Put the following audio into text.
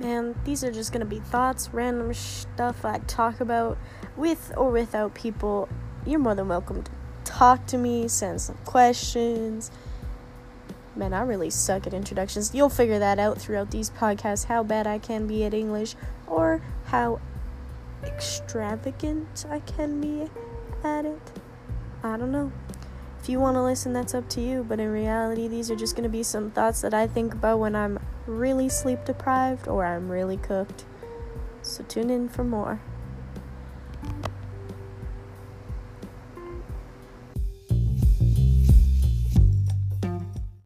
man, these are just gonna be thoughts, random stuff I talk about with or without people. You're more than welcome to talk to me, send some questions. Man, I really suck at introductions. You'll figure that out throughout these podcasts how bad I can be at English or how extravagant I can be at it. I don't know. If you want to listen, that's up to you. But in reality, these are just going to be some thoughts that I think about when I'm really sleep deprived or I'm really cooked. So tune in for more.